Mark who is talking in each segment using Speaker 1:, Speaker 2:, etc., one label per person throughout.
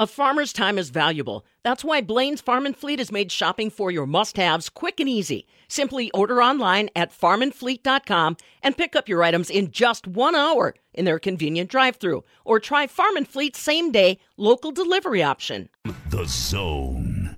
Speaker 1: A farmer's time is valuable. That's why Blain's Farm and Fleet has made shopping for your must-haves quick and easy. Simply order online at farmandfleet.com and pick up your items in just 1 hour in their convenient drive-through or try Farm and Fleet's same-day local delivery option.
Speaker 2: The Zone.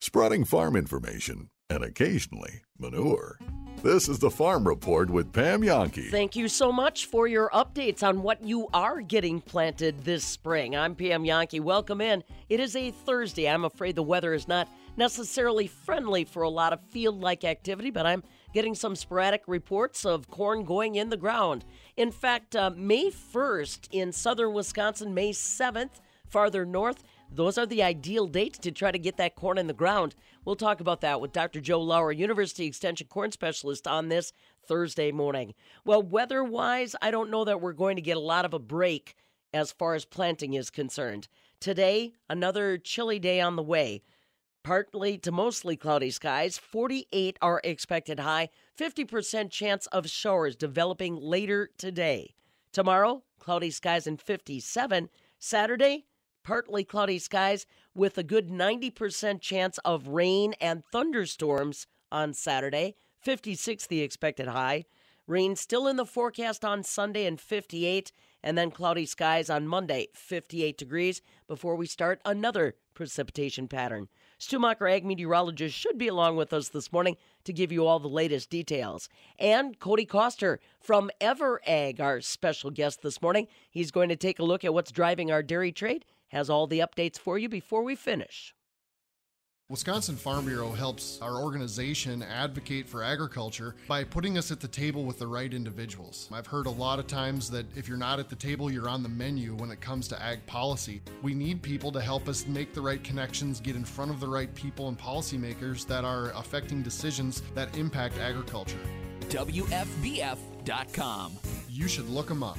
Speaker 3: Sprouting farm information and occasionally manure. This is the Farm Report with Pam Jahnke.
Speaker 1: Thank you so much for your updates on what you are getting planted this spring. I'm Pam Jahnke. Welcome in. It is a Thursday. I'm afraid the weather is not necessarily friendly for a lot of field like activity, but I'm getting some sporadic reports of corn going in the ground. In fact, uh, May 1st in southern Wisconsin, May 7th farther north, those are the ideal dates to try to get that corn in the ground. We'll talk about that with Dr. Joe Lauer, University Extension corn specialist, on this Thursday morning. Well, weather wise, I don't know that we're going to get a lot of a break as far as planting is concerned. Today, another chilly day on the way. Partly to mostly cloudy skies, 48 are expected high, 50% chance of showers developing later today. Tomorrow, cloudy skies and 57. Saturday, partly cloudy skies with a good 90% chance of rain and thunderstorms on Saturday. 56 the expected high. Rain still in the forecast on Sunday and 58, and then cloudy skies on Monday, 58 degrees, before we start another precipitation pattern. Stu Muck, ag meteorologist, should be along with us this morning to give you all the latest details. And Cody Coster from Ever Ag, our special guest this morning. He's going to take a look at what's driving our dairy trade has all the updates for you before we finish.
Speaker 4: Wisconsin Farm Bureau helps our organization advocate for agriculture by putting us at the table with the right individuals. I've heard a lot of times that if you're not at the table, you're on the menu when it comes to ag policy. We need people to help us make the right connections, get in front of the right people and policymakers that are affecting decisions that impact agriculture.
Speaker 2: WFBF.com.
Speaker 4: You should look them up.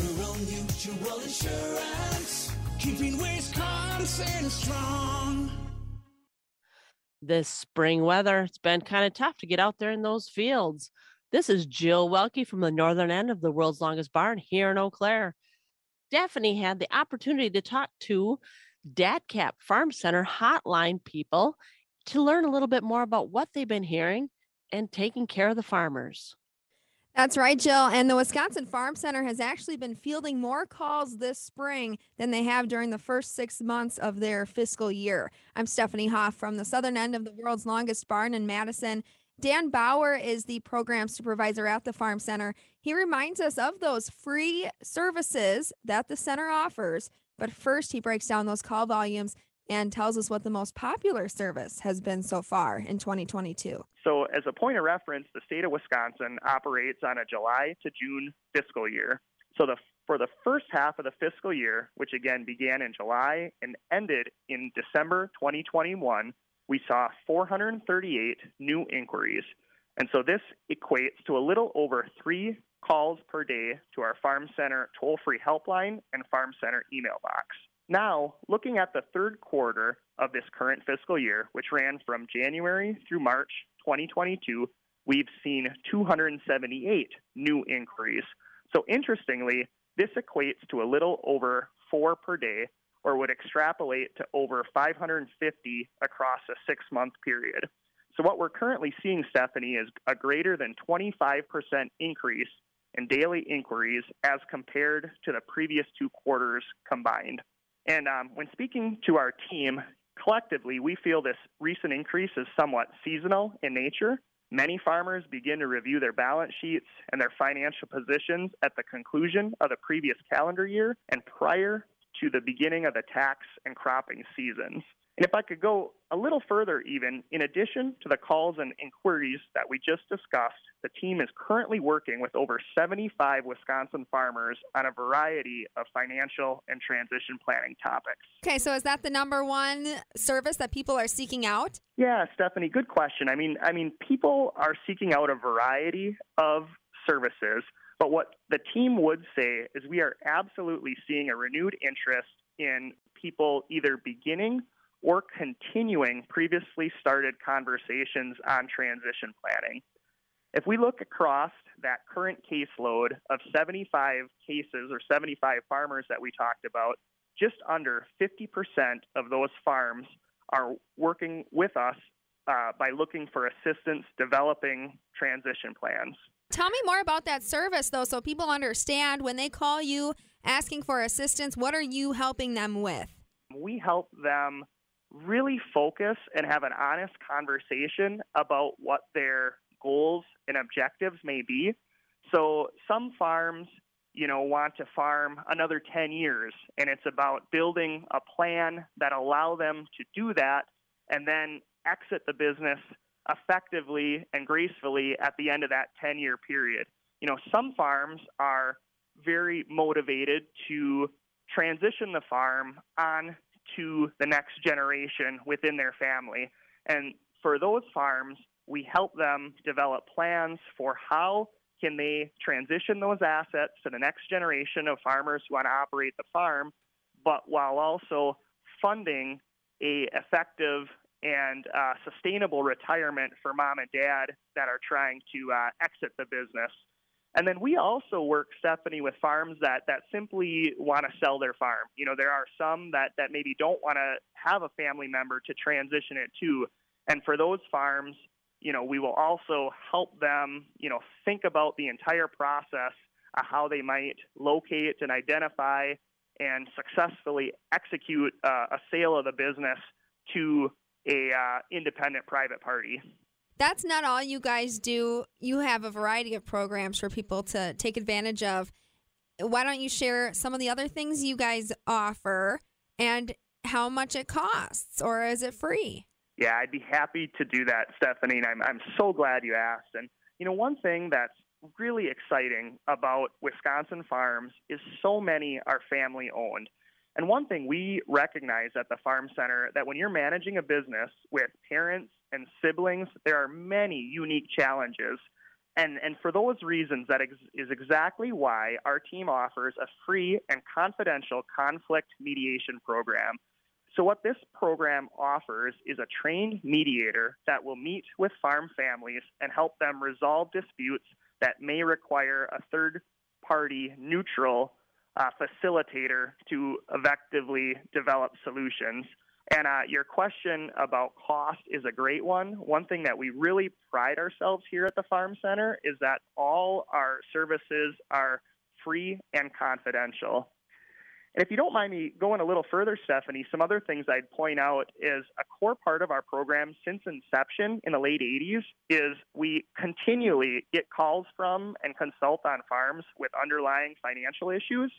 Speaker 5: Rural Mutual Insurance, keeping Wisconsin strong.
Speaker 6: this spring weather. It's been kind of tough to get out there in those fields. This is Jill Welke from the northern end of the world's longest barn here in Eau Claire. Stephanie had the opportunity to talk to DATCP Farm Center hotline people to learn a little bit more about what they've been hearing and taking care of the farmers.
Speaker 7: That's right, Jill. And the Wisconsin Farm Center has actually been fielding more calls this spring than they have during the first six months of their fiscal year. I'm Stephanie Hoff from the southern end of the world's longest barn in Madison. Dan Bauer is the program supervisor at the Farm Center. He reminds us of those free services that the center offers. But first, he breaks down those call volumes and tells us what the most popular service has been so far in 2022.
Speaker 8: So, as a point of reference, the state of Wisconsin operates on a July to June fiscal year. So, the for the first half of the fiscal year, which again began in July and ended in December 2021, we saw 438 new inquiries. And so this equates to a little over three calls per day to our Farm Center toll free helpline and Farm Center email box. Now, looking at the third quarter of this current fiscal year, which ran from January through March 2022, we've seen 278 new inquiries. So, interestingly, this equates to a little over four per day, or would extrapolate to over 550 across a six month period. So, what we're currently seeing, Stephanie, is a greater than 25% increase in daily inquiries as compared to the previous two quarters combined. And um, when speaking to our team, collectively, we feel this recent increase is somewhat seasonal in nature. Many farmers begin to review their balance sheets and their financial positions at the conclusion of the previous calendar year and prior to the beginning of the tax and cropping seasons. And if I could go a little further, even, in addition to the calls and inquiries that we just discussed, the team is currently working with over 75 Wisconsin farmers on a variety of financial and transition planning topics.
Speaker 7: Okay, so is that the number one service that people are seeking out?
Speaker 8: Yeah, Stephanie, good question. I mean, I mean, people are seeking out a variety of services, but what the team would say is we are absolutely seeing a renewed interest in people either beginning or continuing previously started conversations on transition planning. If we look across that current caseload of 75 cases or 75 farmers that we talked about, just under 50% of those farms are working with us uh, by looking for assistance developing transition plans.
Speaker 7: Tell me more about that service, though, so people understand when they call you asking for assistance, what are you helping them with?
Speaker 8: We help them really focus and have an honest conversation about what their goals and objectives may be. So some farms, you know, want to farm another 10 years and it's about building a plan that allow them to do that and then exit the business effectively and gracefully at the end of that 10 year period. You know, some farms are very motivated to transition the farm on to the next generation within their family. And for those farms, we help them develop plans for how can they transition those assets to the next generation of farmers who want to operate the farm, but while also funding a effective and uh, sustainable retirement for mom and dad that are trying to uh, exit the business. And then we also work, Stephanie, with farms that, that simply want to sell their farm. You know, there are some that, that maybe don't want to have a family member to transition it to. And for those farms, you know, we will also help them, you know, think about the entire process of how they might locate and identify and successfully execute uh, a sale of the business to a uh, independent private party
Speaker 7: that's not all you guys do. You have a variety of programs for people to take advantage of. Why don't you share some of the other things you guys offer and how much it costs, or is it free?
Speaker 8: Yeah, I'd be happy to do that, Stephanie. I'm, I'm so glad you asked. And, you know, one thing that's really exciting about Wisconsin farms is so many are family owned. And one thing we recognize at the Farm Center that when you're managing a business with parents and siblings, there are many unique challenges. And, and for those reasons, that ex- is exactly why our team offers a free and confidential conflict mediation program. So, what this program offers is a trained mediator that will meet with farm families and help them resolve disputes that may require a third party neutral uh, facilitator to effectively develop solutions. And uh, your question about cost is a great one. One thing that we really pride ourselves here at the Farm Center is that all our services are free and confidential. And if you don't mind me going a little further, Stephanie, some other things I'd point out is a core part of our program since inception in the late 80s is we continually get calls from and consult on farms with underlying financial issues.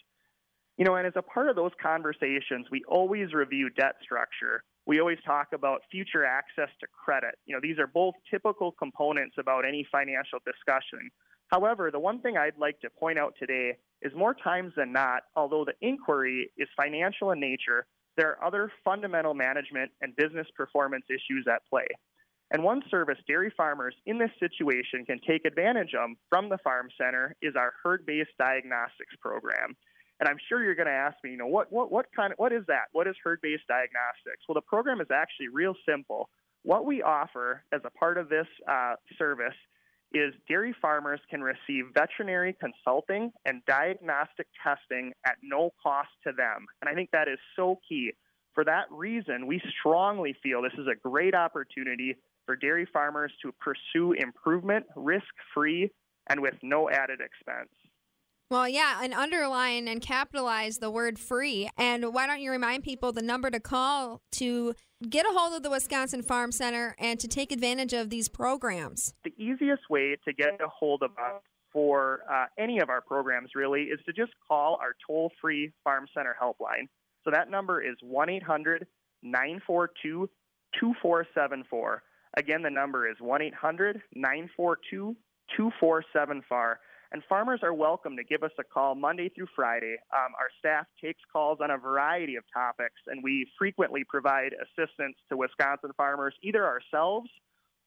Speaker 8: You know, and as a part of those conversations, we always review debt structure. We always talk about future access to credit. You know, these are both typical components about any financial discussion. However, the one thing I'd like to point out today is more times than not, although the inquiry is financial in nature, there are other fundamental management and business performance issues at play. And one service dairy farmers in this situation can take advantage of from the Farm Center is our herd based diagnostics program. And I'm sure you're going to ask me, you know, what, what, what kind of, what is that? What is herd-based diagnostics? Well, the program is actually real simple. What we offer as a part of this uh, service is dairy farmers can receive veterinary consulting and diagnostic testing at no cost to them. And I think that is so key. For that reason, we strongly feel this is a great opportunity for dairy farmers to pursue improvement risk free and with no added expense.
Speaker 7: Well, yeah, and underline and capitalize the word free. And why don't you remind people the number to call to get a hold of the Wisconsin Farm Center and to take advantage of these programs?
Speaker 8: The easiest way to get a hold of us for uh, any of our programs really is to just call our toll free Farm Center helpline. So that number is 1 800 942 2474. Again, the number is 1 800 942 2474. And farmers are welcome to give us a call Monday through Friday. Um, our staff takes calls on a variety of topics, and we frequently provide assistance to Wisconsin farmers, either ourselves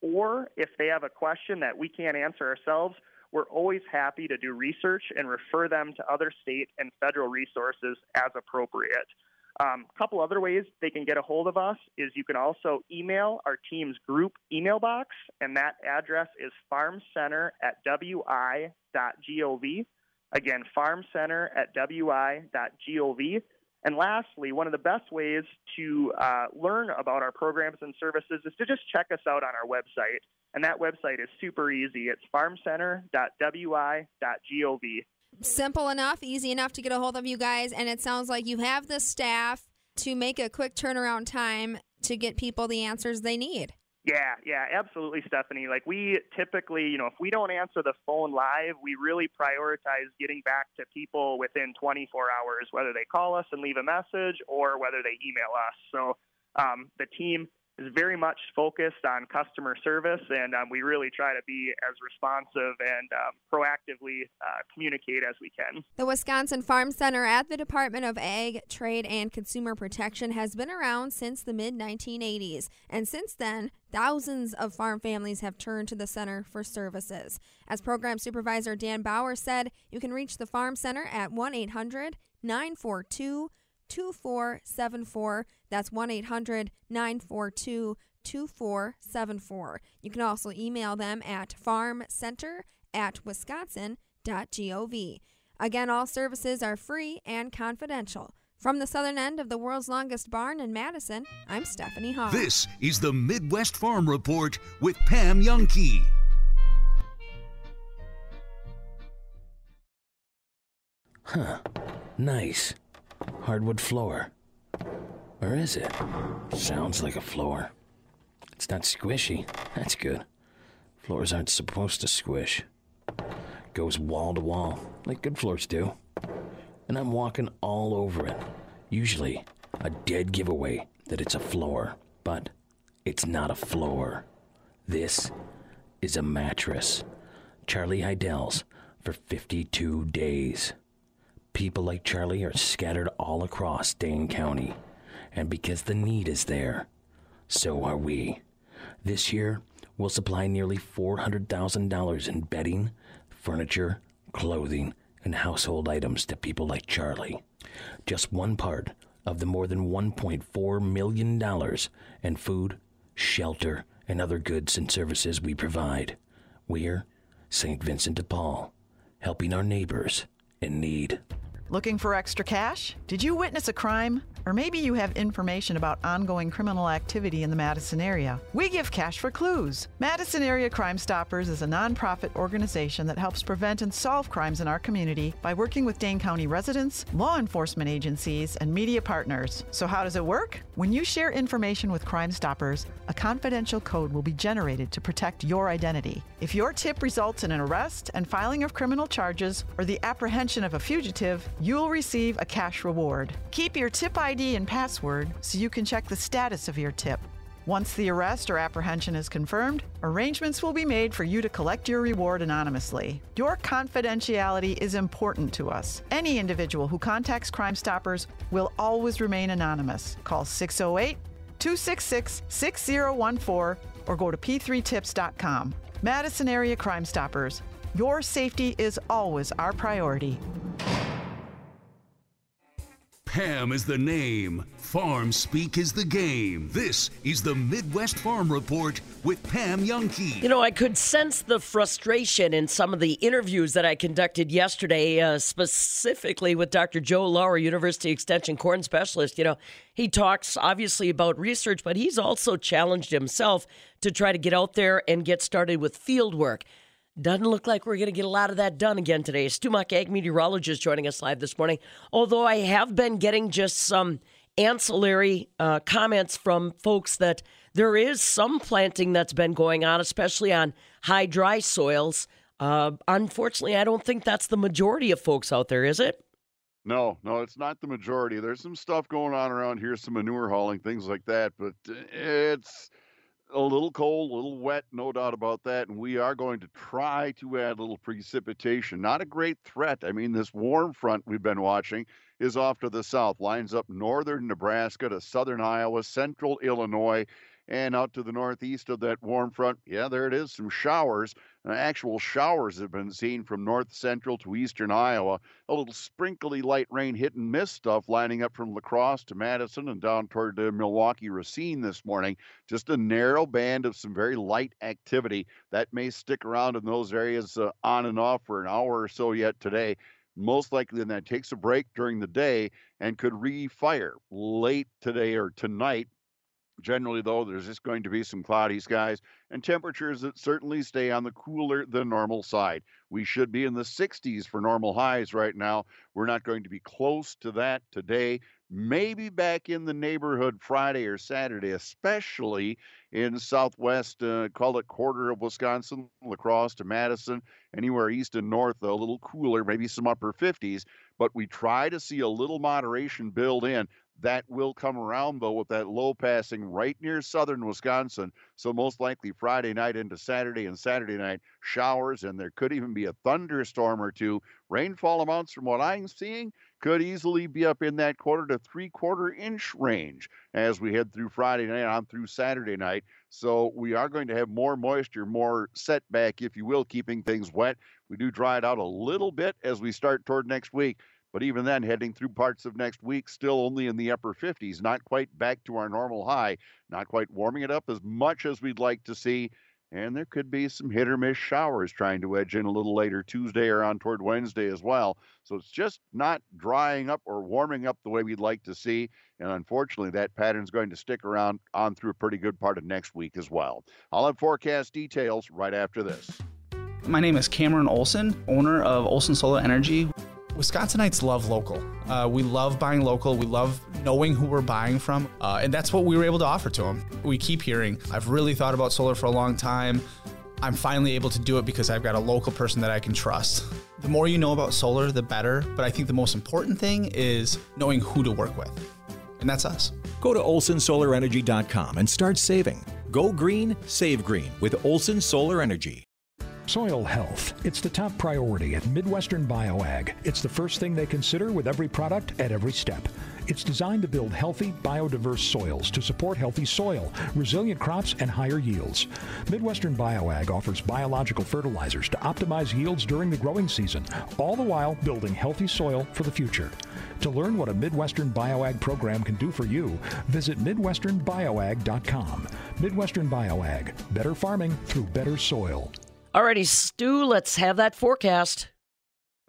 Speaker 8: or if they have a question that we can't answer ourselves, we're always happy to do research and refer them to other state and federal resources as appropriate. A um, couple other ways they can get a hold of us is you can also email our team's group email box, and that address is farmcenter at wi.gov. Again, farmcenter at wi.gov. And lastly, one of the best ways to uh, learn about our programs and services is to just check us out on our website. And that website is super easy. It's farmcenter.wi.gov.
Speaker 7: Simple enough, easy enough to get a hold of you guys. And it sounds like you have the staff to make a quick turnaround time to get people the answers they need.
Speaker 8: Yeah, yeah, absolutely, Stephanie. Like we typically, you know, if we don't answer the phone live, we really prioritize getting back to people within 24 hours, whether they call us and leave a message or whether they email us. So um, the team is very much focused on customer service, and um, we really try to be as responsive and um, proactively uh, communicate as we can.
Speaker 7: The Wisconsin Farm Center at the Department of Ag, Trade, and Consumer Protection has been around since the mid 1980s, and since then, thousands of farm families have turned to the center for services. As Program Supervisor Dan Bauer said, you can reach the Farm Center at 1 800 942 2474. That's 1 800 942 2474. You can also email them at farmcenter at wisconsin.gov. Again, all services are free and confidential. From the southern end of the world's longest barn in Madison, I'm Stephanie Hall.
Speaker 9: This is the Midwest Farm Report with Pam Jahnke.
Speaker 10: Huh. Nice. Hardwood floor. Or is it? Sounds like a floor. It's not squishy. That's good. Floors aren't supposed to squish. Goes wall to wall, like good floors do. And I'm walking all over it. Usually, a dead giveaway that it's a floor. But it's not a floor. This is a mattress. Charlie Heidel's for 52 days. People like Charlie are scattered all across Dane County. And because the need is there, so are we. This year, we'll supply nearly $400,000 in bedding, furniture, clothing, and household items to people like Charlie. Just one part of the more than $1.4 million in food, shelter, and other goods and services we provide. We're St. Vincent de Paul, helping our neighbors in need.
Speaker 11: Looking for extra cash? Did you witness a crime? Or maybe you have information about ongoing criminal activity in the Madison area. We give cash for clues. Madison Area Crime Stoppers is a nonprofit organization that helps prevent and solve crimes in our community by working with Dane County residents, law enforcement agencies, and media partners. So, how does it work? When you share information with Crime Stoppers, a confidential code will be generated to protect your identity. If your tip results in an arrest and filing of criminal charges or the apprehension of a fugitive, you'll receive a cash reward. Keep your tip ID and password so you can check the status of your tip. Once the arrest or apprehension is confirmed, arrangements will be made for you to collect your reward anonymously. Your confidentiality is important to us. Any individual who contacts Crime Stoppers will always remain anonymous. Call 608 266 6014 or go to p3tips.com. Madison Area Crime Stoppers. Your safety is always our priority.
Speaker 9: Pam is the name. Farm speak is the game. This is the Midwest Farm Report with Pam Jahnke.
Speaker 12: You know, I could sense the frustration in some of the interviews that I conducted yesterday, uh, specifically with Dr. Joe Lauer, University Extension corn specialist. You know, he talks obviously about research, but he's also challenged himself to try to get out there and get started with field work. Doesn't look like we're going to get a lot of that done again today. Stu Muck, ag meteorologist, joining us live this morning. Although I have been getting just some ancillary uh, comments from folks that there is some planting that's been going on, especially on high dry soils. Uh, unfortunately, I don't think that's the majority of folks out there, is it?
Speaker 13: No, no, it's not the majority. There's some stuff going on around here, some manure hauling, things like that, but uh, it's a little cold, a little wet, no doubt about that. And we are going to try to add a little precipitation. Not a great threat. I mean, this warm front we've been watching is off to the south, lines up northern Nebraska to southern Iowa, central Illinois, and out to the northeast of that warm front. Yeah, there it is, some showers. Uh, actual showers have been seen from north central to eastern Iowa. A little sprinkly light rain, hit and miss stuff lining up from La Crosse to Madison and down toward uh, Milwaukee Racine this morning. Just a narrow band of some very light activity that may stick around in those areas uh, on and off for an hour or so yet today most likely then that takes a break during the day and could refire late today or tonight Generally, though, there's just going to be some cloudy skies and temperatures that certainly stay on the cooler than normal side. We should be in the 60s for normal highs right now. We're not going to be close to that today. Maybe back in the neighborhood Friday or Saturday, especially in southwest, uh, call it quarter of Wisconsin, La Crosse to Madison, anywhere east and north, a little cooler, maybe some upper 50s. But we try to see a little moderation build in. That will come around though with that low passing right near southern Wisconsin. So most likely Friday night into Saturday and Saturday night showers, and there could even be a thunderstorm or two. Rainfall amounts from what I'm seeing could easily be up in that quarter to three quarter inch range as we head through Friday night on through Saturday night. So we are going to have more moisture, more setback, if you will, keeping things wet. We do dry it out a little bit as we start toward next week. But even then, heading through parts of next week, still only in the upper 50s, not quite back to our normal high, not quite warming it up as much as we'd like to see. And there could be some hit or miss showers trying to edge in a little later Tuesday or on toward Wednesday as well. So it's just not drying up or warming up the way we'd like to see. And unfortunately, that pattern's going to stick around on through a pretty good part of next week as well. I'll have forecast details right after this.
Speaker 14: My name is Cameron Olson, owner of Olson Solar Energy. Wisconsinites love local. Uh, we love buying local. We love knowing who we're buying from. Uh, and that's what we were able to offer to them. We keep hearing, I've really thought about solar for a long time. I'm finally able to do it because I've got a local person that I can trust. The more you know about solar, the better. But I think the most important thing is knowing who to work with. And that's us.
Speaker 15: Go to olsonsolarenergy.com and start saving. Go green, save green with Olson Solar Energy.
Speaker 16: Soil health. It's the top priority at Midwestern BioAg. It's the first thing they consider with every product at every step. It's designed to build healthy, biodiverse soils to support healthy soil, resilient crops, and higher yields. Midwestern BioAg offers biological fertilizers to optimize yields during the growing season, all the while building healthy soil for the future. To learn what a Midwestern BioAg program can do for you, visit MidwesternBioAg.com. Midwestern BioAg, better farming through better soil.
Speaker 12: Alrighty, Stu, let's have that forecast.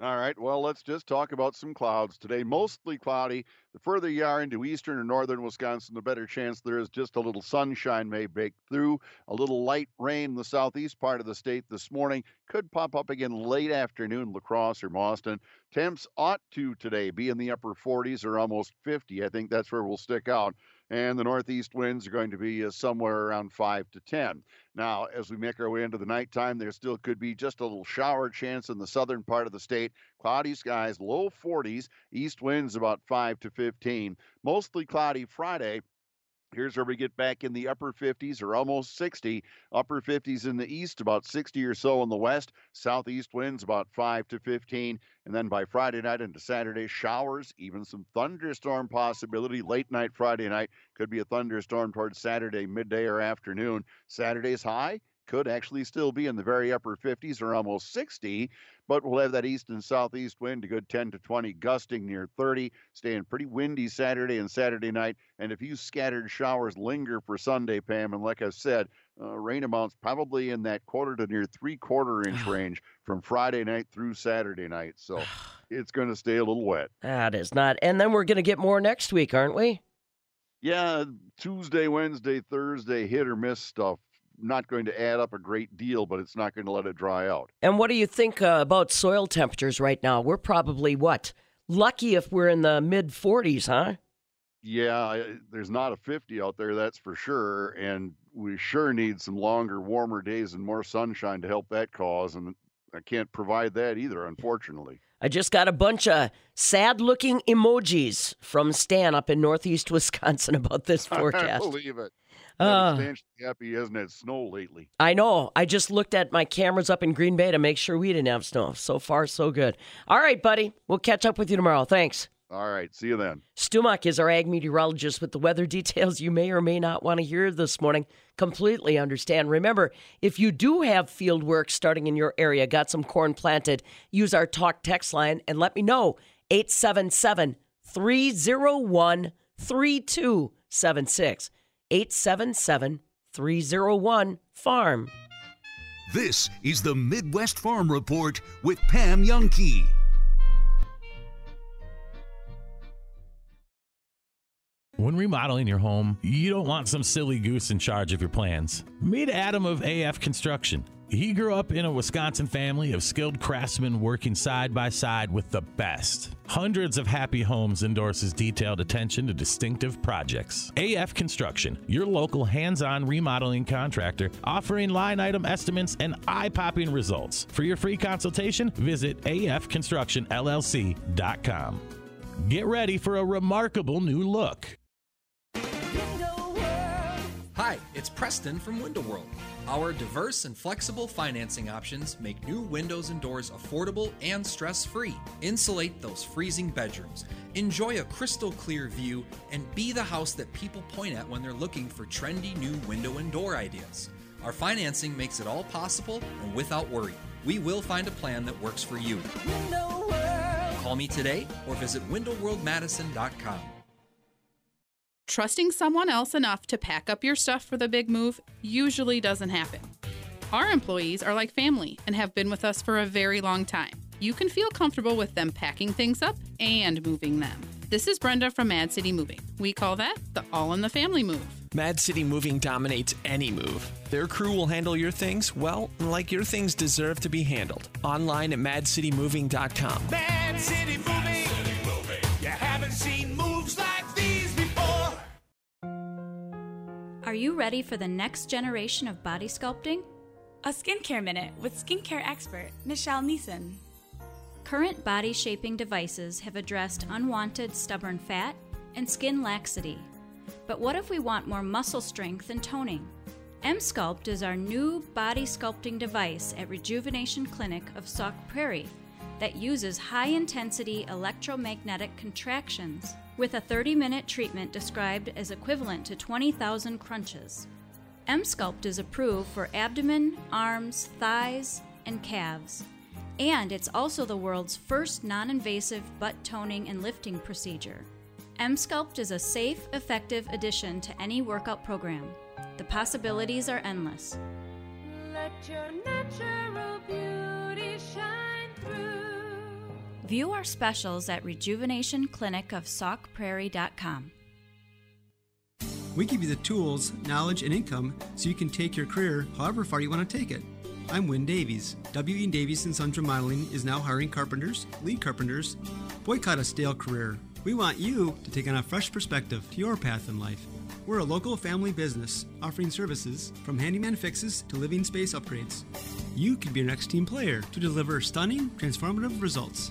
Speaker 13: All right, well, let's just talk about some clouds today. Mostly cloudy. The further you are into eastern and northern Wisconsin, the better chance there is just a little sunshine may break through. A little light rain in the southeast part of the state this morning could pop up again late afternoon, La Crosse or Mauston. Temps ought to today be in the upper 40s or almost 50. I think that's where we'll stick out and the northeast winds are going to be uh, somewhere around 5 to 10. Now, as we make our way into the nighttime, there still could be just a little shower chance in the southern part of the state. Cloudy skies, low 40s, east winds about 5 to 15. Mostly cloudy Friday, Here's where we get back in the upper 50s or almost 60. Upper 50s in the east, about 60 or so in the west. Southeast winds about 5 to 15. And then by Friday night into Saturday, showers, even some thunderstorm possibility. Late night Friday night could be a thunderstorm towards Saturday, midday or afternoon. Saturday's high could actually still be in the very upper 50s or almost 60, but we'll have that east and southeast wind, a good 10 to 20, gusting near 30, staying pretty windy Saturday and Saturday night. And a few scattered showers linger for Sunday, Pam. And like I said, uh, rain amounts probably in that quarter to near three quarter inch range from Friday night through Saturday night. So it's going to stay a little wet.
Speaker 12: That is not. And then we're going to get more next week, aren't we?
Speaker 13: Yeah, Tuesday, Wednesday, Thursday, hit or miss stuff not going to add up a great deal, but it's not going to let it dry out.
Speaker 12: And what do you think uh, about soil temperatures right now? We're probably what? Lucky if we're in the mid 40s, huh?
Speaker 13: Yeah, there's not a 50 out there, that's for sure. And we sure need some longer, warmer days and more sunshine to help that cause. And I can't provide that either, unfortunately.
Speaker 1: I just got a bunch of sad looking emojis from Stan up in northeast Wisconsin about this forecast.
Speaker 13: I believe it.
Speaker 1: Uh,
Speaker 13: Stan's happy he hasn't had snow lately.
Speaker 1: I know. I just looked at my cameras up in Green Bay to make sure we didn't have snow. So far, so good. All right, buddy. We'll catch up with you tomorrow. Thanks.
Speaker 13: All right, see you then.
Speaker 1: Stu Muck is our ag meteorologist with the weather details you may or may not want to hear this morning. Completely understand. Remember, if you do have field work starting in your area, got some corn planted, use our talk text line and let me know. 877 301 3276. 877 301 Farm.
Speaker 9: This is the Midwest Farm Report with Pam
Speaker 17: Jahnke. Remodeling your home, you don't want some silly goose in charge of your plans. Meet Adam of AF Construction. He grew up in a Wisconsin family of skilled craftsmen working side by side with the best. Hundreds of happy homes endorses detailed attention to distinctive projects. AF Construction, your local hands on remodeling contractor, offering line item estimates and eye popping results. For your free consultation, visit afconstructionllc.com. Get ready for a remarkable new look.
Speaker 18: Hi, it's Preston from Window World. Our diverse and flexible financing options make new windows and doors affordable and stress free. Insulate those freezing bedrooms. Enjoy a crystal clear view and be the house that people point at when they're looking for trendy new window and door ideas. Our financing makes it all possible and without worry. We will find a plan that works for you. Call me today or visit windowworldmadison.com.
Speaker 19: Trusting someone else enough to pack up your stuff for the big move usually doesn't happen. Our employees are like family and have been with us for a very long time. You can feel comfortable with them packing things up and moving them. This is Brenda from Mad City Moving. We call that the all in the family move.
Speaker 2: Mad City Moving dominates any move. Their crew will handle your things, well, like your things deserve to be handled. Online at madcitymoving.com.
Speaker 20: Mad City Moving.
Speaker 21: Are you ready for the next generation of body sculpting?
Speaker 22: A skincare minute with skincare expert Michelle Neeson.
Speaker 21: Current body shaping devices have addressed unwanted stubborn fat and skin laxity. But what if we want more muscle strength and toning? Emsculpt is our new body sculpting device at Rejuvenation Clinic of Sauk Prairie that uses high intensity electromagnetic contractions with a 30 minute treatment described as equivalent to 20,000 crunches. Emsculpt is approved for abdomen, arms, thighs, and calves. And it's also the world's first non invasive butt toning and lifting procedure. Emsculpt is a safe, effective addition to any workout program. The possibilities are endless. View our specials at rejuvenationclinicofsaukprairie.com.
Speaker 23: We give you the tools, knowledge, and income so you can take your career however far you want to take it. I'm Win Davies. W.E. Davies and Sons Remodeling is now hiring carpenters, lead carpenters. Boycott a stale career. We want you to take on a fresh perspective to your path in life. We're a local family business offering services from handyman fixes to living space upgrades. You could be your next team player to deliver stunning, transformative results.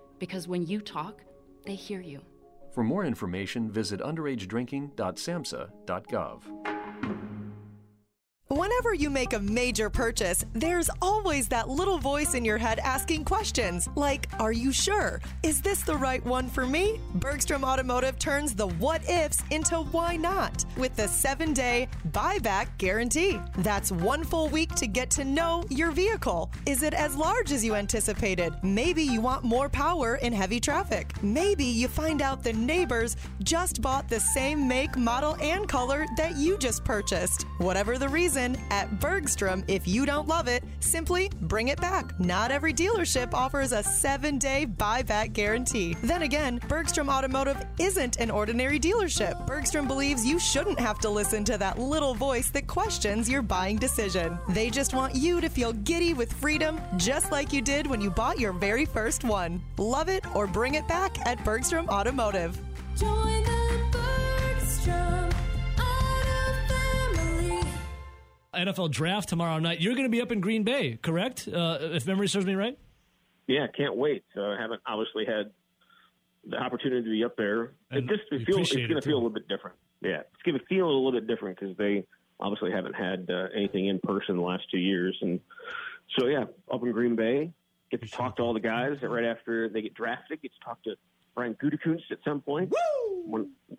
Speaker 24: Because when you talk, they hear you.
Speaker 25: For more information, visit underagedrinking.samhsa.gov. Whenever you make a major purchase, there's always that little voice in your head asking questions like, Are you sure? Is this the right one for me? Bergstrom Automotive turns the what ifs into why not with the seven day buyback guarantee. That's one full week to get to know your vehicle. Is it as large as you anticipated? Maybe you want more power in heavy traffic. Maybe you find out the neighbors just bought the same make, model, and color that you just purchased. Whatever the reason, at Bergstrom, if you don't love it, simply bring it back. Not every dealership offers a seven day buyback guarantee. Then again, Bergstrom Automotive isn't an ordinary dealership. Bergstrom believes you shouldn't have to listen to that little voice that questions your buying decision. They just want you to feel giddy with freedom, just like you did when you bought your very first one. Love it or bring it back at Bergstrom Automotive.
Speaker 26: NFL draft tomorrow night. You're going to be up in Green Bay, correct? Uh, if memory serves me right.
Speaker 27: Yeah, can't wait. Uh, I haven't obviously had the opportunity to be up there.
Speaker 26: And
Speaker 27: it just it feels it's going to feel a little bit different. Yeah, it's going to feel a little bit different because they obviously haven't had uh, anything in person the last two years, and so yeah, up in Green Bay, get to talk to all the guys right after they get drafted. Get to talk to Brian Gutekunst at some point. Woo!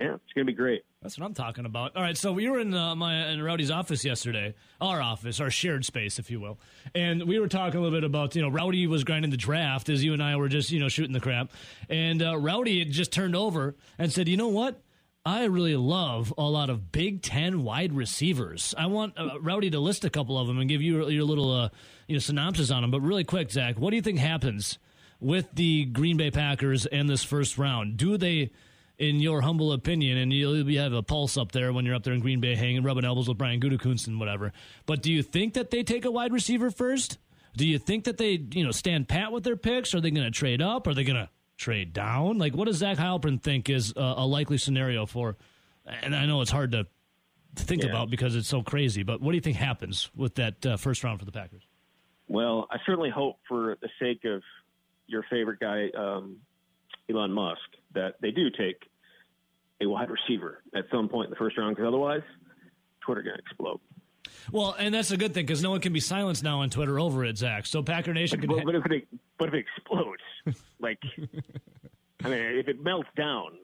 Speaker 27: yeah, it's going to be great.
Speaker 26: That's what I'm talking about. All right, so we were in uh, my in Rowdy's office yesterday, our office, our shared space, if you will, and we were talking a little bit about you know Rowdy was grinding the draft as you and I were just you know shooting the crap, and uh, Rowdy had just turned over and said, you know what. I really love a lot of Big Ten wide receivers. I want uh, Rowdy to list a couple of them and give you your little uh, you know synopsis on them. But really quick, Zach, what do you think happens with the Green Bay Packers and this first round? Do they, in your humble opinion, and you'll you have a pulse up there when you're up there in Green Bay hanging, rubbing elbows with Brian Gutekunst and whatever. But do you think that they take a wide receiver first? Do you think that they you know stand pat with their picks? Are they going to trade up? Are they going to trade down? Like, what does Zach Heilprin think is a, a likely scenario for? And I know it's hard to think
Speaker 27: Yeah.
Speaker 26: about because it's so crazy. But what do you think happens with that uh, first round for the Packers?
Speaker 27: Well, I certainly hope for the sake of your favorite guy, um, Elon Musk, that they do take a wide receiver at some point in the first round, because otherwise, Twitter going to explode.
Speaker 26: Well, and that's a good thing because no one can be silenced now on Twitter over it, Zach. So Packer Nation can.
Speaker 27: But, but if it but if it explodes, like I mean, if it melts down,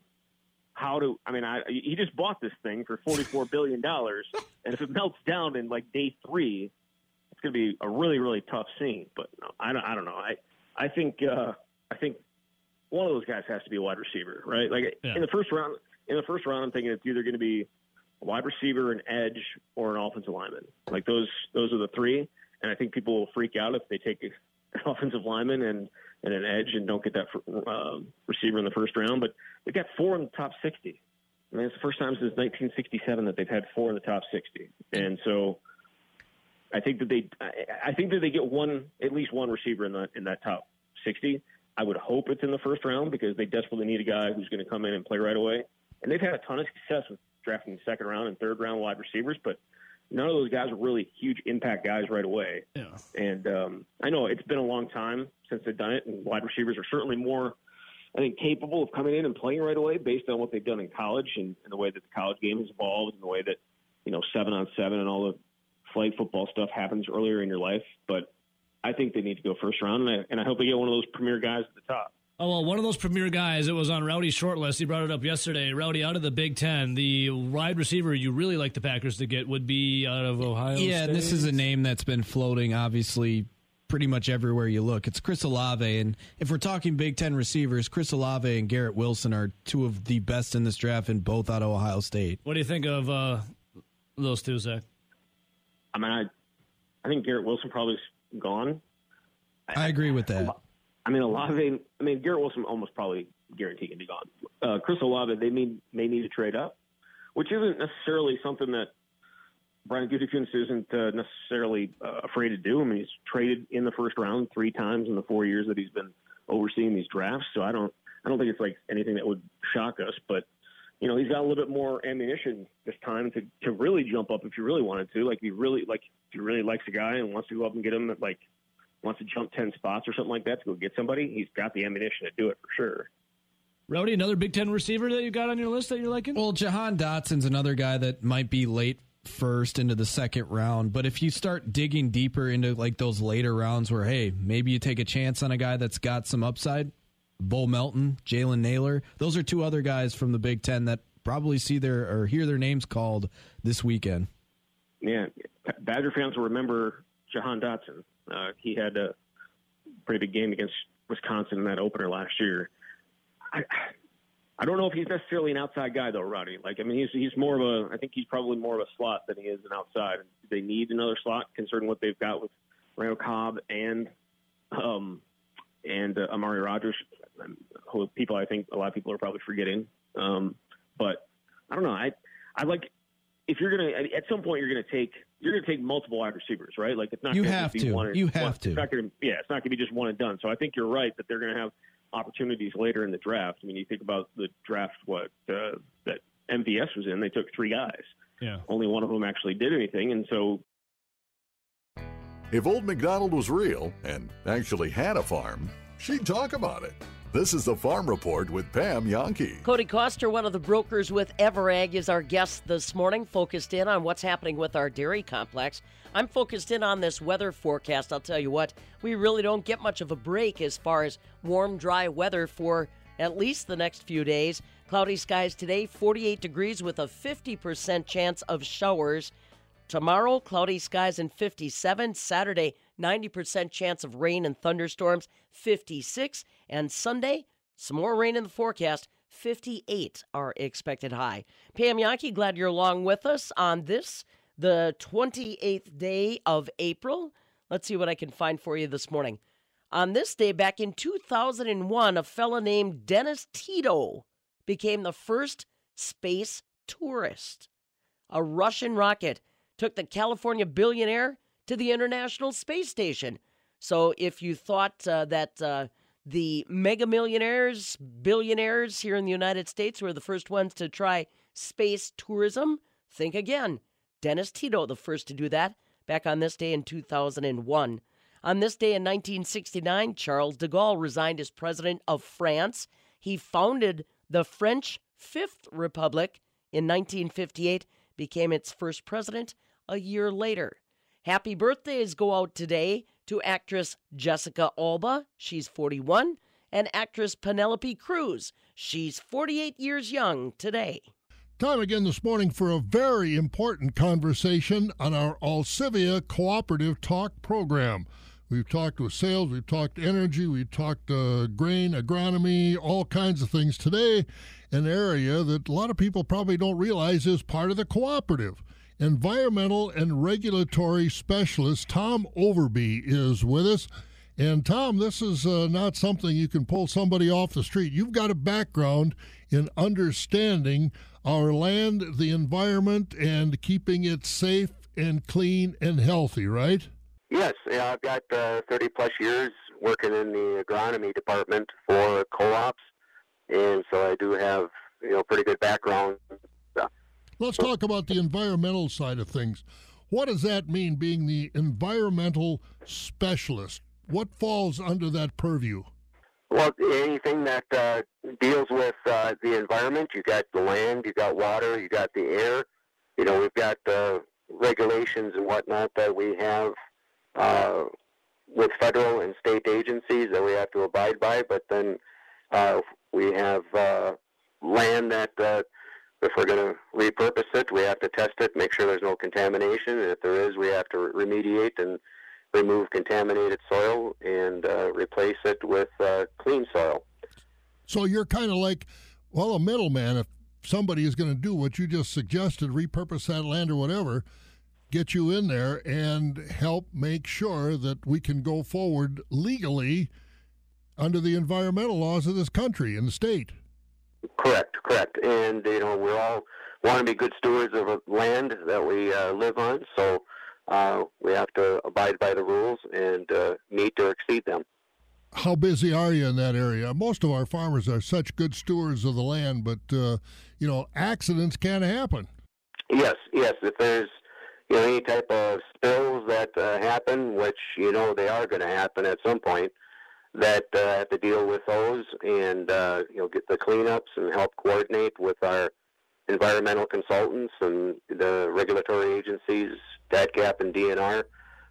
Speaker 27: how do I mean? I he just bought this thing for forty four billion dollars, and if it melts down in like day three, it's going to be a really really tough scene. But no, I don't I don't know. I I think uh, I think one of those guys has to be a wide receiver, right? Like
Speaker 26: Yeah.
Speaker 27: in the first round, in the first round, I'm thinking it's either going to be a wide receiver, an edge, or an offensive lineman. Like those those are the three. And I think people will freak out if they take an offensive lineman and, and an edge and don't get that uh, receiver in the first round. But they've got four in the top 60. I mean, it's the first time since 1967 that they've had four in the top 60. And so I think that they, I- think that they get one, at least one receiver in the in that top 60. I would hope it's in the first round because they desperately need a guy who's going to come in and play right away. And they've had a ton of success with drafting second round and third round wide receivers, but none of those guys are really huge impact guys right away.
Speaker 26: Yeah.
Speaker 27: And um, I know it's been a long time since they've done it, and wide receivers are certainly more, I think, capable of coming in and playing right away based on what they've done in college and, and the way that the college game has evolved and the way that, you know, seven on seven and all the flag football stuff happens earlier in your life. But I think they need to go first round, and I, and I hope they get one of those premier guys at the top.
Speaker 26: Oh well, one of those premier guys. It was on Rowdy's short list. He brought it up yesterday. Rowdy out of the Big Ten, the wide receiver you really like the Packers to get would be out of Ohio.
Speaker 28: yeah,
Speaker 26: State.
Speaker 28: and this is a name that's been floating, obviously, pretty much everywhere you look. It's Chris Olave, and if we're talking Big Ten receivers, Chris Olave and Garrett Wilson are two of the best in this draft, and both out of Ohio State.
Speaker 26: What do you think of uh, those two, Zach?
Speaker 27: I mean, I, I think Garrett Wilson probably is gone.
Speaker 28: I agree with that.
Speaker 27: I mean, Olave. I mean, Garrett Wilson almost probably guaranteed to be gone. Uh, Chris Olave, they may may need to trade up, which isn't necessarily something that Brian Gutekunst isn't uh, necessarily uh, afraid to do. I mean, he's traded in the first round three times in the four years that he's been overseeing these drafts. So I don't, I don't think it's like anything that would shock us. But you know, he's got a little bit more ammunition this time to to really jump up if you really wanted to. Like, if he really like, if he really likes a guy and wants to go up and get him, like wants to jump ten spots or something like that to go get somebody, he's got the ammunition to do it for sure.
Speaker 26: Rowdy, another Big Ten receiver that you got on your list that you're liking?
Speaker 28: Well, Jahan Dotson's another guy that might be late first into the second round. But if you start digging deeper into like those later rounds where, hey, maybe you take a chance on a guy that's got some upside, Bo Melton, Jalen Nailor, those are two other guys from the Big Ten that probably see their or hear their names called this weekend.
Speaker 27: Yeah, Badger fans will remember Jahan Dotson. Uh, he had a pretty big game against Wisconsin in that opener last year. I, I don't know if he's necessarily an outside guy though, Roddy. Like, I mean, he's he's more of a. I think he's probably more of a slot than he is an outside. They need another slot, considering what they've got with Randall Cobb and um and uh, Amari Rodgers. Who people I think a lot of people are probably forgetting. Um, but I don't know. I I like if you're gonna at some point you're gonna take you're gonna take multiple wide receivers, right? Like it's not
Speaker 28: You
Speaker 27: gonna
Speaker 28: have
Speaker 27: be
Speaker 28: to.
Speaker 27: one. and-
Speaker 28: You
Speaker 27: one-
Speaker 28: have to.
Speaker 27: It's not gonna yeah, it's not gonna be just one and done. So I think you're right that they're gonna have opportunities later in the draft. I mean, you think about the draft what uh, that MVS was in. They took three guys.
Speaker 26: Yeah.
Speaker 27: Only one of them actually did anything, and so
Speaker 29: If Old MacDonald was real and actually had a farm, she'd talk about it. This is the Farm Report with Pam Jahnke.
Speaker 1: Cody Coster, one of the brokers with Everag, is our guest this morning, focused in on what's happening with our dairy complex. I'm focused in on this weather forecast. I'll tell you what, we really don't get much of a break as far as warm, dry weather for at least the next few days. Cloudy skies today, 48 degrees with a 50% chance of showers. Tomorrow, cloudy skies and 57. Saturday, 90% chance of rain and thunderstorms, 56. And Sunday, some more rain in the forecast, 58 are expected high. Pam Jahnke, glad you're along with us on this, the 28th day of April. Let's see what I can find for you this morning. On this day, back in 2001, a fellow named Dennis Tito became the first space tourist. A Russian rocket took the California billionaire to the International Space Station. So if you thought uh, that uh, the mega millionaires, billionaires here in the United States were the first ones to try space tourism, think again. Dennis Tito, the first to do that, back on this day in 2001. On this day in 1969, Charles de Gaulle resigned as president of France. He founded the French Fifth Republic in 1958, became its first president a year later. Happy birthdays go out today to actress Jessica Alba, she's 41, and actress Penelope Cruz, she's 48 years young today.
Speaker 30: Time again this morning for a very important conversation on our Alcivia Cooperative Talk program. We've talked with sales, we've talked energy, we've talked uh, grain, agronomy, all kinds of things. Today, an area that a lot of people probably don't realize is part of the cooperative. Environmental and regulatory specialist Tom Overby is with us. And Tom, this is uh, not something you can pull somebody off the street. You've got a background in understanding our land, the environment, and keeping it safe and clean and healthy, right?
Speaker 31: Yes, yeah, I've got uh, 30 plus years working in the agronomy department for co-ops, and so I do have you know pretty good background.
Speaker 30: Let's talk about the environmental side of things. What does that mean, being the environmental specialist? What falls under that purview?
Speaker 31: Well, anything that uh, deals with uh, the environment, you got the land, you got water, you got the air. You know, we've got uh, regulations and whatnot that we have uh, with federal and state agencies that we have to abide by. But then uh, we have uh, land that, uh, if we're going to repurpose it, we have to test it, make sure there's no contamination. And if there is, we have to remediate and remove contaminated soil and uh, replace it with uh, clean soil.
Speaker 30: So you're kind of like, well, a middleman. If somebody is going to do what you just suggested, repurpose that land or whatever, get you in there and help make sure that we can go forward legally under the environmental laws of this country and the state.
Speaker 31: Correct, correct. And, you know, we're all want to be good stewards of a land that we uh, live on, so uh, we have to abide by the rules and uh, meet or exceed them.
Speaker 30: How busy are you in that area? Most of our farmers are such good stewards of the land, but, uh, you know, accidents can happen.
Speaker 31: Yes, yes. If there's you know any type of spills that uh, happen, which you know they are going to happen at some point, that uh, have to deal with those and uh, you know get the cleanups and help coordinate with our environmental consultants and the regulatory agencies, DATCP and DNR,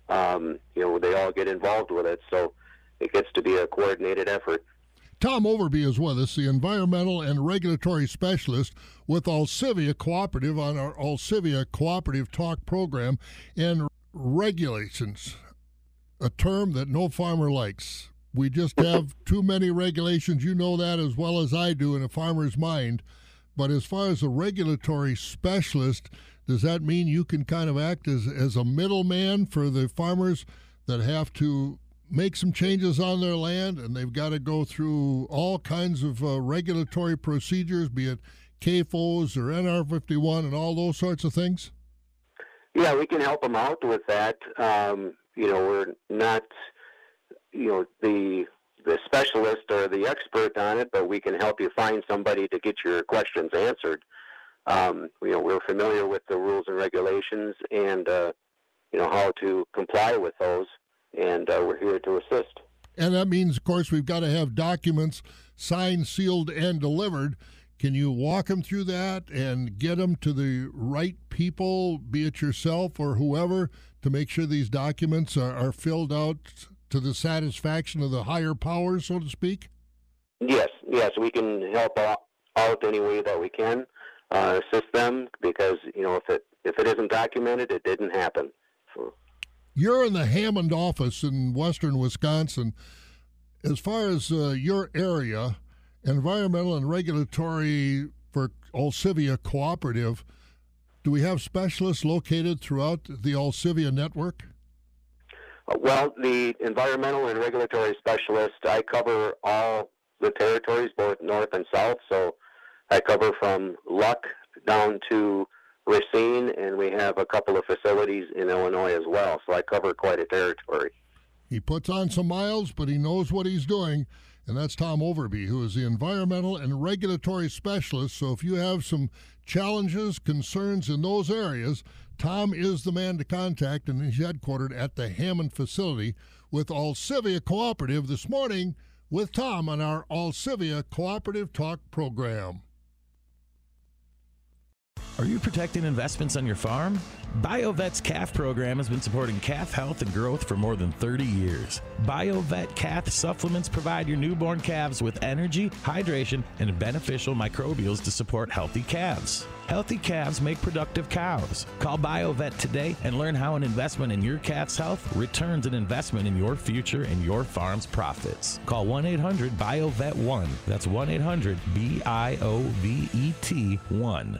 Speaker 31: um, you know, they all get involved with it. So it gets to be a coordinated effort.
Speaker 30: Tom Overby is with us, the environmental and regulatory specialist with Alcivia Cooperative on our Alcivia Cooperative Talk program. And regulations, a term that no farmer likes. We just have too many regulations. You know that as well as I do in a farmer's mind. But as far as a regulatory specialist, does that mean you can kind of act as, as a middleman for the farmers that have to make some changes on their land and they've got to go through all kinds of uh, regulatory procedures, be it CAFOs or NR51 and all those sorts of things?
Speaker 31: Yeah, we can help them out with that. Um, you know, we're not, you know, the the specialist or the expert on it, but we can help you find somebody to get your questions answered. Um, you know, we're familiar with the rules and regulations and uh, you know how to comply with those, and uh, we're here to assist.
Speaker 30: And that means, of course, we've got to have documents signed, sealed, and delivered. Can you walk them through that and get them to the right people, be it yourself or whoever, to make sure these documents are, are filled out to the satisfaction of the higher powers, so to speak?
Speaker 31: Yes, yes, we can help out, out any way that we can, uh, assist them because you know if it if it isn't documented, it didn't happen. So,
Speaker 30: You're in the Hammond office in western Wisconsin. As far as uh, your area, environmental and regulatory for Alcivia Cooperative, do we have specialists located throughout the Alcivia network?
Speaker 31: Uh, well, the environmental and regulatory specialist, I cover all the territories, both north and south. So I cover from Luck down to Racine, and we have a couple of facilities in Illinois as well. So I cover quite a territory.
Speaker 30: He puts on some miles, but he knows what he's doing. And that's Tom Overby, who is the environmental and regulatory specialist. So if you have some challenges, concerns in those areas, Tom is the man to contact, and he's headquartered at the Hammond facility with Alcivia Cooperative this morning with Tom on our Alcivia Cooperative Talk program.
Speaker 17: Are you protecting investments on your farm? BioVet's calf program has been supporting calf health and growth for more than 30 years. BioVet calf supplements provide your newborn calves with energy, hydration, and beneficial microbials to support healthy calves. Healthy calves make productive cows. Call BioVet today and learn how an investment in your cat's health returns an investment in your future and your farm's profits. Call 1 800 BioVet 1. That's 1 800 B I O V E T 1.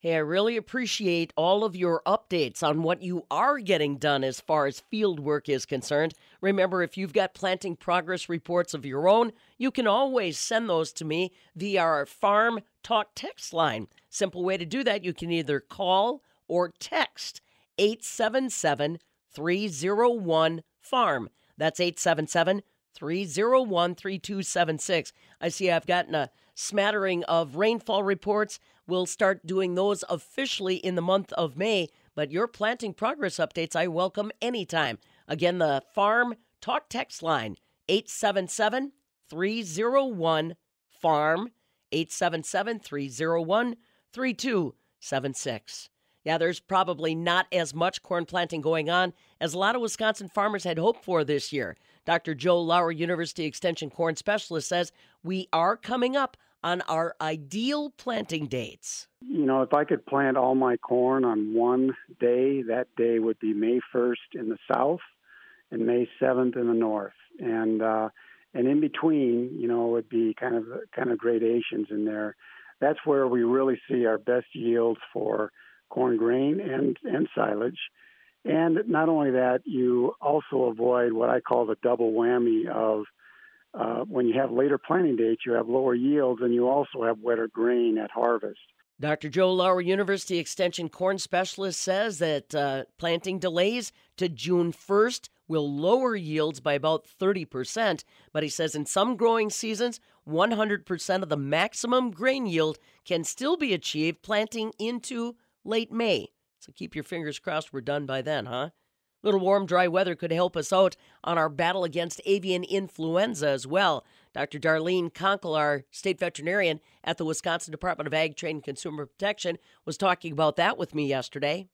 Speaker 1: Hey, I really appreciate all of your updates on what you are getting done as far as field work is concerned. Remember, if you've got planting progress reports of your own, you can always send those to me via our Farm Talk text line. Simple way to do that, you can either call or text 877 301 FARM. That's 877 301 3276. I see I've gotten a smattering of rainfall reports. We'll start doing those officially in the month of May, but your planting progress updates I welcome anytime. Again, the Farm Talk text line 877 301 FARM 877 301 3276. Yeah, there's probably not as much corn planting going on as a lot of Wisconsin farmers had hoped for this year. Dr. Joe Lauer, University Extension corn specialist, says we are coming up on our ideal planting dates.
Speaker 32: You know, if I could plant all my corn on one day, that day would be May 1st in the south and May 7th in the north. And uh, and in between, you know, it would be kind of kind of gradations in there. That's where we really see our best yields for corn grain and and silage. And not only that, you also avoid what I call the double whammy of uh, when you have later planting dates, you have lower yields and you also have wetter grain at harvest.
Speaker 1: Dr. Joe Lauer, University Extension corn specialist, says that uh, planting delays to June 1st will lower yields by about 30%. But he says in some growing seasons, 100% of the maximum grain yield can still be achieved planting into late May. So keep your fingers crossed we're done by then, huh? Little warm, dry weather could help us out on our battle against avian influenza as well. Dr. Darlene Konkle, our state veterinarian at the Wisconsin Department of Ag, Trade, and Consumer Protection, was talking about that with me yesterday.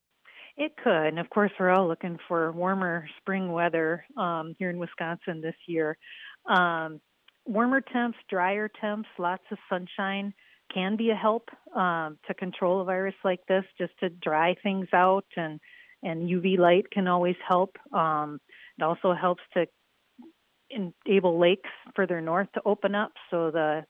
Speaker 33: It could. And of course, we're all looking for warmer spring weather um, here in Wisconsin this year. Um, warmer temps, drier temps, lots of sunshine can be a help um, to control a virus like this, just to dry things out, and and UV light can always help. Um, it also helps to enable lakes further north to open up, so the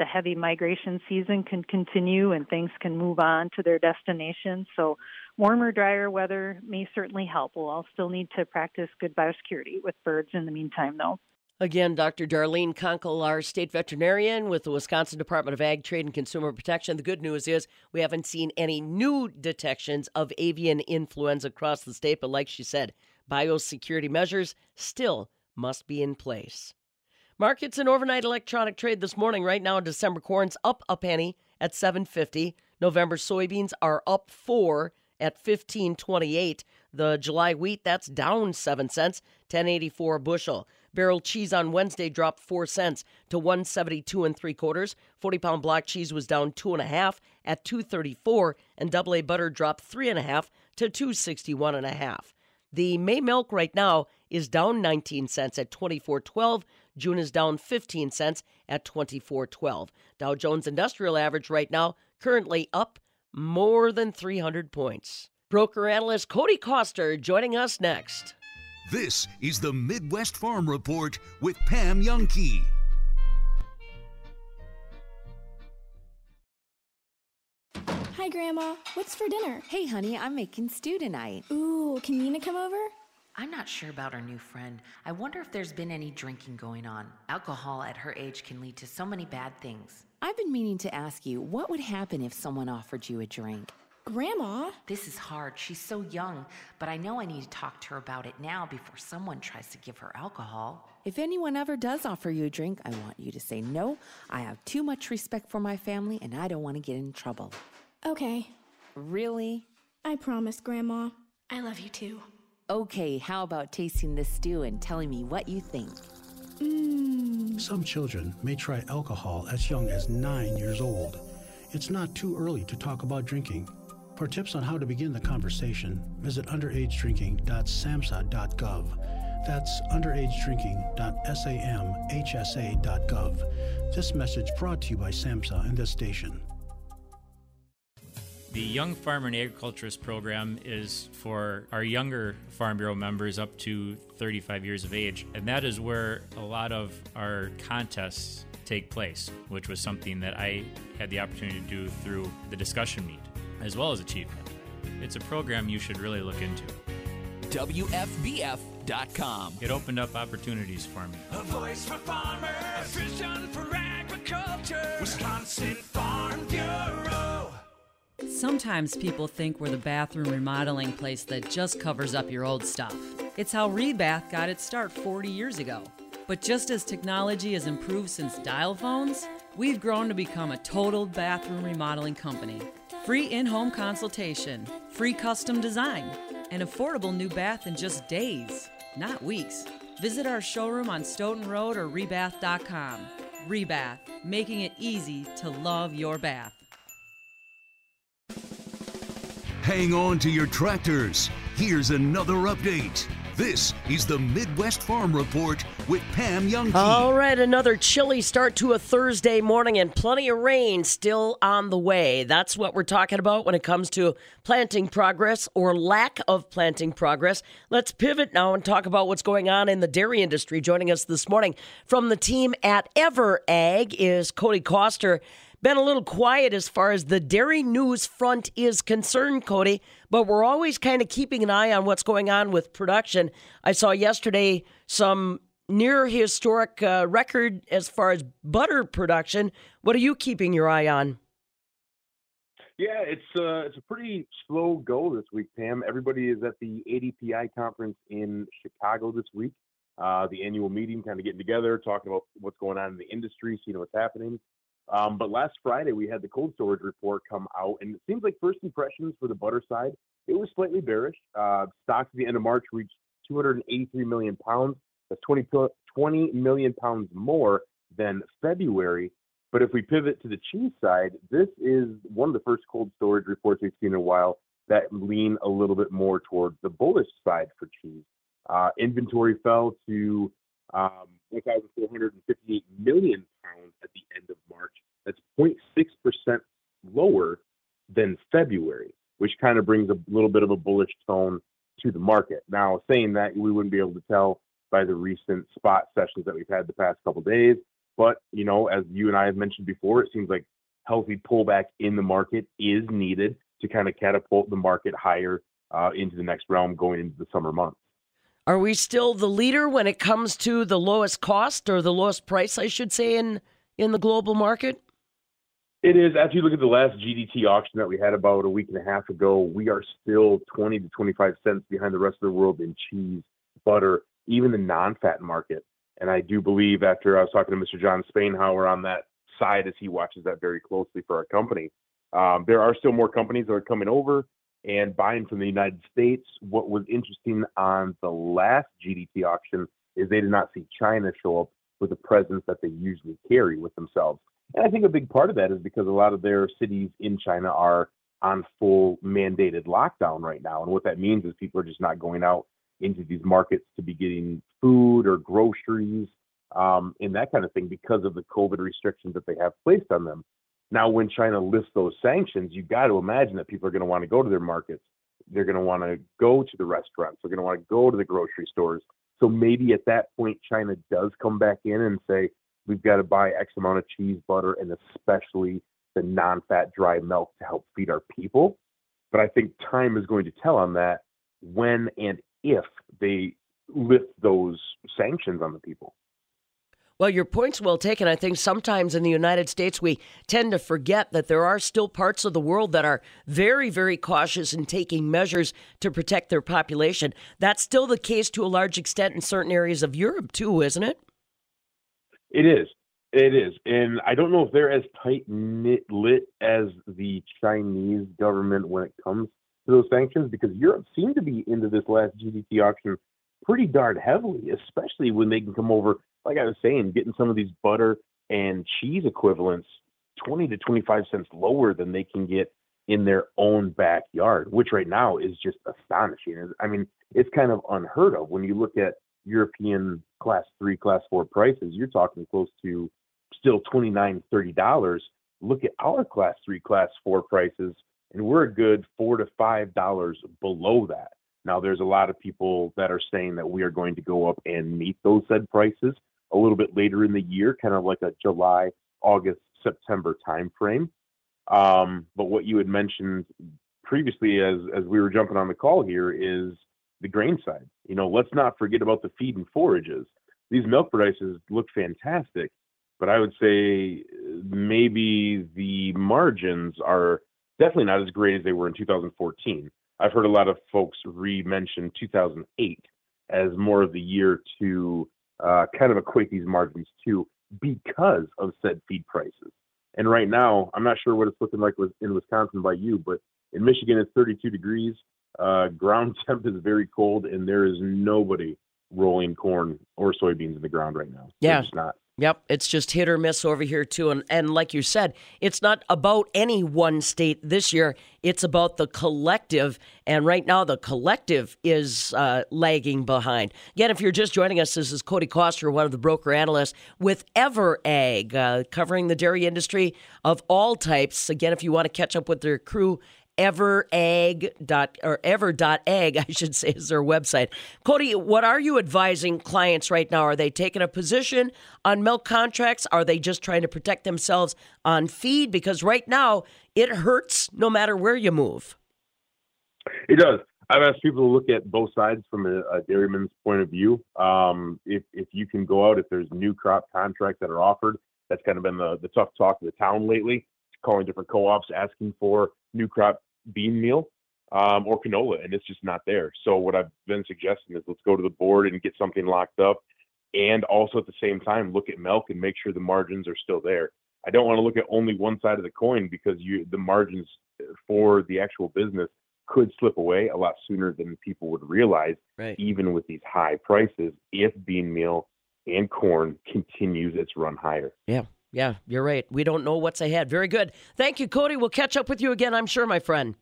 Speaker 33: the heavy migration season can continue and things can move on to their destination. So, warmer, drier weather may certainly help. We'll all still need to practice good biosecurity with birds in the meantime, though.
Speaker 1: Again, Dr. Darlene Konkle, our state veterinarian with the Wisconsin Department of Ag, Trade, and Consumer Protection. The good news is we haven't seen any new detections of avian influenza across the state, but like she said, biosecurity measures still must be in place. Markets and overnight electronic trade this morning. Right now, December corn's up a penny at 750. November soybeans are up four at 1528. The July wheat that's down seven cents, 1084 a bushel. Barrel cheese on Wednesday dropped four cents to 172 and three quarters. 40 pound block cheese was down two and a half at 234, and double A butter dropped three and a half to 261 and a half. The May milk right now is down 19 cents at 24.12. June is down 15 cents at 24.12. Dow Jones Industrial Average right now currently up more than 300 points. Broker analyst Cody Coster joining us next.
Speaker 34: This is the Midwest Farm Report with Pam Jahnke.
Speaker 35: Hi, Grandma. What's for dinner?
Speaker 36: Hey, honey, I'm making stew tonight.
Speaker 35: Ooh, can Nina come over?
Speaker 36: I'm not sure about our new friend. I wonder if there's been any drinking going on. Alcohol at her age can lead to so many bad things. I've been meaning to ask you what would happen if someone offered you a drink?
Speaker 35: Grandma?
Speaker 36: This is hard. She's so young, but I know I need to talk to her about it now before someone tries to give her alcohol. If anyone ever does offer you a drink, I want you to say no. I have too much respect for my family and I don't want to get in trouble.
Speaker 35: Okay.
Speaker 36: Really?
Speaker 35: I promise, Grandma. I love you too.
Speaker 36: Okay, how about tasting this stew and telling me what you think?
Speaker 35: Mmm.
Speaker 37: Some children may try alcohol as young as nine years old. It's not too early to talk about drinking. For tips on how to begin the conversation, visit underagedrinking.samhsa.gov. That's underagedrinking.samhsa.gov. This message brought to you by SAMHSA and this station.
Speaker 38: The Young Farmer and Agriculturist program is for our younger Farm Bureau members up to 35 years of age, and that is where a lot of our contests take place, which was something that I had the opportunity to do through the discussion meet, as well as Achievement. It's a program you should really look into.
Speaker 39: WFBF.com.
Speaker 38: It opened up opportunities for me.
Speaker 39: A voice for farmers, a vision for agriculture. Wisconsin Farm Bureau.
Speaker 40: Sometimes people think we're the bathroom remodeling place that just covers up your old stuff. It's how Rebath got its start 40 years ago. But just as technology has improved since dial phones, we've grown to become a total bathroom remodeling company. Free in home consultation, free custom design, an affordable new bath in just days, not weeks. Visit our showroom on Stoughton Road or rebath.com. Rebath, making it easy to love your bath.
Speaker 34: Hang on to your tractors. Here's another update. This is the Midwest Farm Report with Pam Jahnke.
Speaker 1: All right, another chilly start to a Thursday morning and plenty of rain still on the way. That's what we're talking about when it comes to planting progress or lack of planting progress. Let's pivot now and talk about what's going on in the dairy industry. Joining us this morning from the team at Ever Ag is Cody Coster been a little quiet as far as the dairy news front is concerned, Cody, but we're always kind of keeping an eye on what's going on with production. I saw yesterday some near historic uh, record as far as butter production. What are you keeping your eye on?
Speaker 41: Yeah, it's uh, it's a pretty slow go this week, Pam. Everybody is at the ADPI conference in Chicago this week. Uh, the annual meeting, kind of getting together, talking about what's going on in the industry, seeing what's happening. Um, but last Friday we had the cold storage report come out, and it seems like first impressions for the butter side, it was slightly bearish. Uh, stocks at the end of March reached 283 million pounds. That's 20, 20 million pounds more than February. But if we pivot to the cheese side, this is one of the first cold storage reports we've seen in a while that lean a little bit more towards the bullish side for cheese. Uh, inventory fell to um, 1,458 million pounds at the end of March. That's 0.6% lower than February, which kind of brings a little bit of a bullish tone to the market. Now, saying that, we wouldn't be able to tell by the recent spot sessions that we've had the past couple days. But, you know, as you and I have mentioned before, it seems like healthy pullback in the market is needed to kind of catapult the market higher uh, into the next realm going into the summer months.
Speaker 1: Are we still the leader when it comes to the lowest cost or the lowest price, I should say, in in the global market?
Speaker 41: It is. After you look at the last GDT auction that we had about a week and a half ago, we are still 20 to 25 cents behind the rest of the world in cheese, butter, even the non-fat market. And I do believe after I was talking to Mr. John Spainhour on that side as he watches that very closely for our company, um, there are still more companies that are coming over and buying from the United States. What was interesting on the last GDT auction is they did not see China show up with the presence that they usually carry with themselves. And I think a big part of that is because a lot of their cities in China are on full mandated lockdown right now. And what that means is people are just not going out into these markets to be getting food or groceries um, and that kind of thing because of the COVID restrictions that they have placed on them. Now, when China lifts those sanctions, you've got to imagine that people are going to want to go to their markets. They're going to want to go to the restaurants. They're going to want to go to the grocery stores. So maybe at that point, China does come back in and say, we've got to buy X amount of cheese, butter, and especially the non fat dry milk to help feed our people. But I think time is going to tell on that when and if they lift those sanctions on the people.
Speaker 1: Well, your point's well taken. I think sometimes in the United States, we tend to forget that there are still parts of the world that are very, very cautious in taking measures to protect their population. That's still the case to a large extent in certain areas of Europe, too, isn't it?
Speaker 41: It is. It is. And I don't know if they're as tight knit as the Chinese government when it comes to those sanctions because Europe seemed to be into this last GDT auction pretty darn heavily, especially when they can come over like I was saying, getting some of these butter and cheese equivalents 20 to 25 cents lower than they can get in their own backyard, which right now is just astonishing. I mean, it's kind of unheard of when you look at European class three, class four prices. You're talking close to still 29 $30. Look at our class three, class four prices, and we're a good four to five dollars below that. Now, there's a lot of people that are saying that we are going to go up and meet those said prices a little bit later in the year, kind of like a July, August, September timeframe. Um, but what you had mentioned previously, as as we were jumping on the call here, is the grain side. You know, let's not forget about the feed and forages. These milk prices look fantastic, but I would say maybe the margins are definitely not as great as they were in 2014. I've heard a lot of folks re-mention 2008 as more of the year to uh, kind of equate these margins to because of said feed prices. And right now, I'm not sure what it's looking like in Wisconsin by you, but in Michigan, it's 32 degrees. Uh, ground temp is very cold, and there is nobody rolling corn or soybeans in the ground right now.
Speaker 1: Yeah,
Speaker 41: it's not.
Speaker 1: Yep, it's just hit or miss over here too, and and like you said, it's not about any one state this year. It's about the collective, and right now the collective is uh, lagging behind. Again, if you're just joining us, this is Cody Coster, one of the broker analysts with EverAg, uh, covering the dairy industry of all types. Again, if you want to catch up with their crew everag dot or ever dot I should say is their website. Cody, what are you advising clients right now? Are they taking a position on milk contracts? Are they just trying to protect themselves on feed? Because right now it hurts no matter where you move.
Speaker 41: It does. I've asked people to look at both sides from a, a dairyman's point of view. Um, if if you can go out, if there's new crop contracts that are offered, that's kind of been the, the tough talk of the town lately calling different co-ops asking for new crop bean meal um, or canola, and it's just not there. So what I've been suggesting is let's go to the board and get something locked up, and also at the same time look at milk and make sure the margins are still there. I don't want to look at only one side of the coin because you the margins for the actual business could slip away a lot sooner than people would realize,
Speaker 1: right.
Speaker 41: even with these high prices, if bean meal and corn continues its run higher.
Speaker 1: Yeah, yeah, you're right. We don't know what's ahead. Very good. Thank you, Cody. We'll catch up with you again, I'm sure, my friend.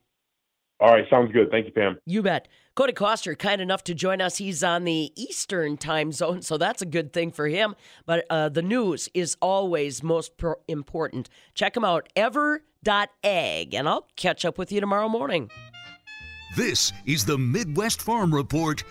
Speaker 41: All right, sounds good. Thank you, Pam.
Speaker 1: You bet. Cody Coster, kind enough to join us. He's on the Eastern time zone, so that's a good thing for him. But uh, the news is always most pro- important. Check him out, ever.ag, and I'll catch up with you tomorrow morning.
Speaker 34: This is the Midwest Farm Report